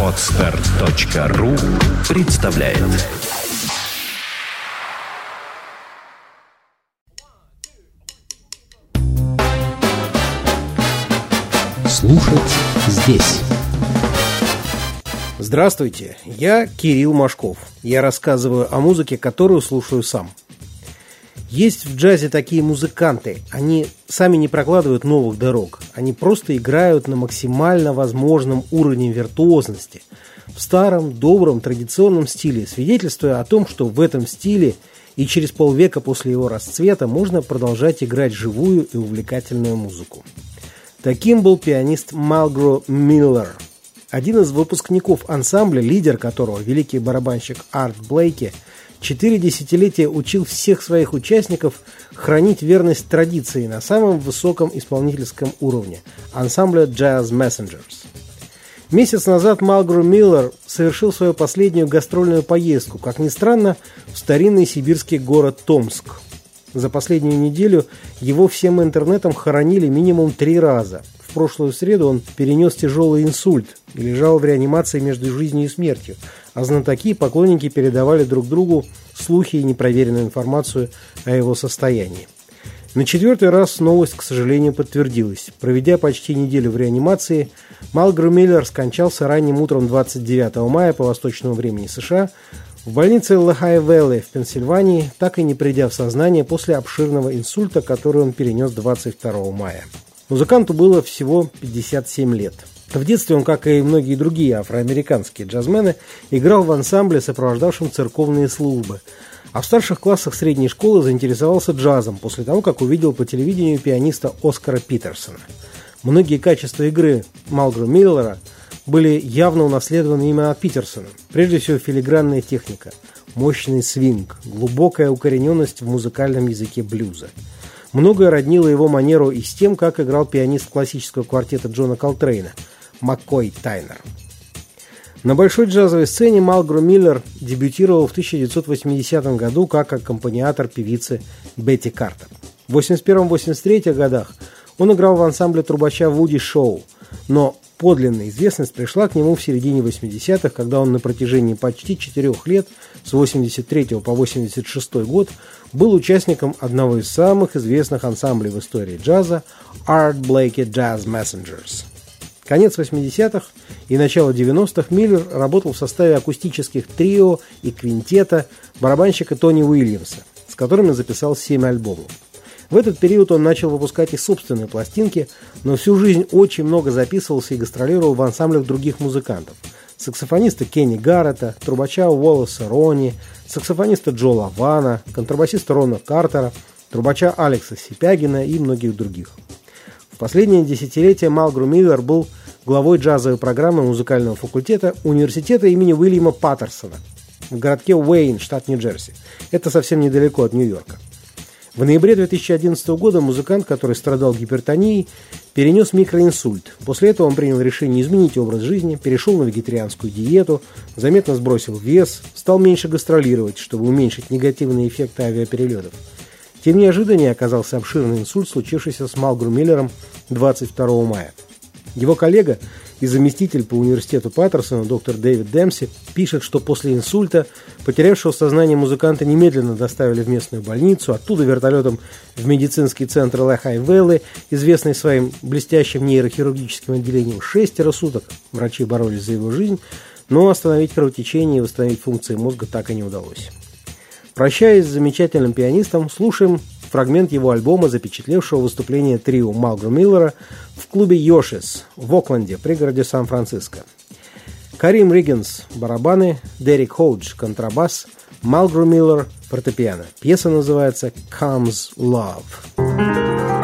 Отстар.ру представляет Слушать здесь Здравствуйте, я Кирилл Машков. Я рассказываю о музыке, которую слушаю сам. Есть в джазе такие музыканты. Они сами не прокладывают новых дорог. Они просто играют на максимально возможном уровне виртуозности. В старом, добром, традиционном стиле, свидетельствуя о том, что в этом стиле и через полвека после его расцвета можно продолжать играть живую и увлекательную музыку. Таким был пианист Малгро Миллер – один из выпускников ансамбля, лидер которого, великий барабанщик Арт Блейки, четыре десятилетия учил всех своих участников хранить верность традиции на самом высоком исполнительском уровне – ансамбля Jazz Messengers. Месяц назад Малгру Миллер совершил свою последнюю гастрольную поездку, как ни странно, в старинный сибирский город Томск. За последнюю неделю его всем интернетом хоронили минимум три раза – прошлую среду он перенес тяжелый инсульт и лежал в реанимации между жизнью и смертью, а знатоки и поклонники передавали друг другу слухи и непроверенную информацию о его состоянии. На четвертый раз новость, к сожалению, подтвердилась. Проведя почти неделю в реанимации, Малгру Миллер скончался ранним утром 29 мая по восточному времени США в больнице Лахай-Вэлле в Пенсильвании, так и не придя в сознание после обширного инсульта, который он перенес 22 мая. Музыканту было всего 57 лет. В детстве он, как и многие другие афроамериканские джазмены, играл в ансамбле, сопровождавшем церковные службы. А в старших классах средней школы заинтересовался джазом после того, как увидел по телевидению пианиста Оскара Питерсона. Многие качества игры Малгру Миллера были явно унаследованы именно от Питерсона. Прежде всего филигранная техника, мощный свинг, глубокая укорененность в музыкальном языке блюза – Многое роднило его манеру и с тем, как играл пианист классического квартета Джона Колтрейна Маккой Тайнер. На большой джазовой сцене Малгру Миллер дебютировал в 1980 году как аккомпаниатор певицы Бетти Картер. В 1981-1983 годах он играл в ансамбле трубача Вуди Шоу, но подлинная известность пришла к нему в середине 80-х, когда он на протяжении почти четырех лет, с 83 по 86 год, был участником одного из самых известных ансамблей в истории джаза Art Blakey Jazz Messengers. Конец 80-х и начало 90-х Миллер работал в составе акустических трио и квинтета барабанщика Тони Уильямса, с которыми записал 7 альбомов. В этот период он начал выпускать и собственные пластинки, но всю жизнь очень много записывался и гастролировал в ансамблях других музыкантов. Саксофониста Кенни Гаррета, трубача Уоллеса Рони, саксофониста Джо Лавана, контрабасиста Рона Картера, трубача Алекса Сипягина и многих других. В последнее десятилетие Малгру Миллер был главой джазовой программы музыкального факультета университета имени Уильяма Паттерсона в городке Уэйн, штат Нью-Джерси. Это совсем недалеко от Нью-Йорка. В ноябре 2011 года музыкант, который страдал гипертонией, перенес микроинсульт. После этого он принял решение изменить образ жизни, перешел на вегетарианскую диету, заметно сбросил вес, стал меньше гастролировать, чтобы уменьшить негативные эффекты авиаперелетов. Тем неожиданнее оказался обширный инсульт, случившийся с Малгру Миллером 22 мая. Его коллега и заместитель по университету Паттерсона, доктор Дэвид Демси, пишет, что после инсульта потерявшего сознание музыканта немедленно доставили в местную больницу, оттуда вертолетом в медицинский центр Лахай-Веллы, известный своим блестящим нейрохирургическим отделением. Шестеро суток врачи боролись за его жизнь, но остановить кровотечение и восстановить функции мозга так и не удалось. Прощаясь с замечательным пианистом, слушаем фрагмент его альбома, запечатлевшего выступление трио Малгру Миллера в клубе Йошис в Окленде, пригороде Сан-Франциско. Карим Риггинс – барабаны, Дерек Хоудж – контрабас, Малгру Миллер – фортепиано. Пьеса называется «Comes Love».